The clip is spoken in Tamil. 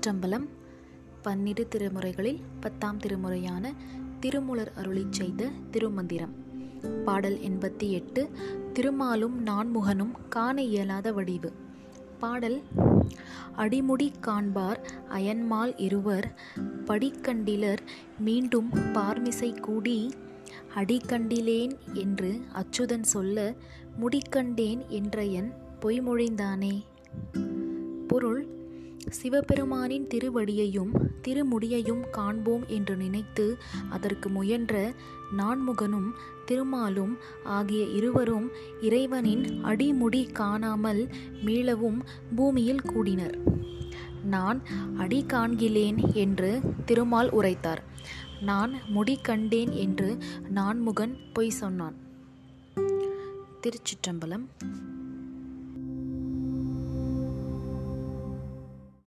திருச்சிற்றம்பலம் பன்னிரு திருமுறைகளில் பத்தாம் திருமுறையான திருமுலர் அருளி செய்த திருமந்திரம். பாடல் எண்பத்தி எட்டு திருமாலும் நான்முகனும் காண இயலாத வடிவு. பாடல் அடிமுடி காண்பார் அயன்மால் இருவர் படிக்கண்டிலர் மீண்டும் பார்மிசை கூடி அடிக்கண்டிலேன் என்று அச்சுதன் சொல்ல முடிக்கண்டேன் என்ற என் பொய்மொழிந்தானே? பொருள் சிவபெருமானின் திருவடியையும் திருமுடியையும் காண்போம் என்று நினைத்து அதற்கு முயன்ற நான்முகனும் திருமாலும் ஆகிய இருவரும் இறைவனின் அடிமுடி காணாமல் மீளவும் பூமியில் கூடினர். நான் அடி காண்கிலேன் என்று திருமால் உரைத்தார். நான் முடி கண்டேன் என்று நான்முகன் பொய் சொன்னான். திருச்சிற்றம்பலம்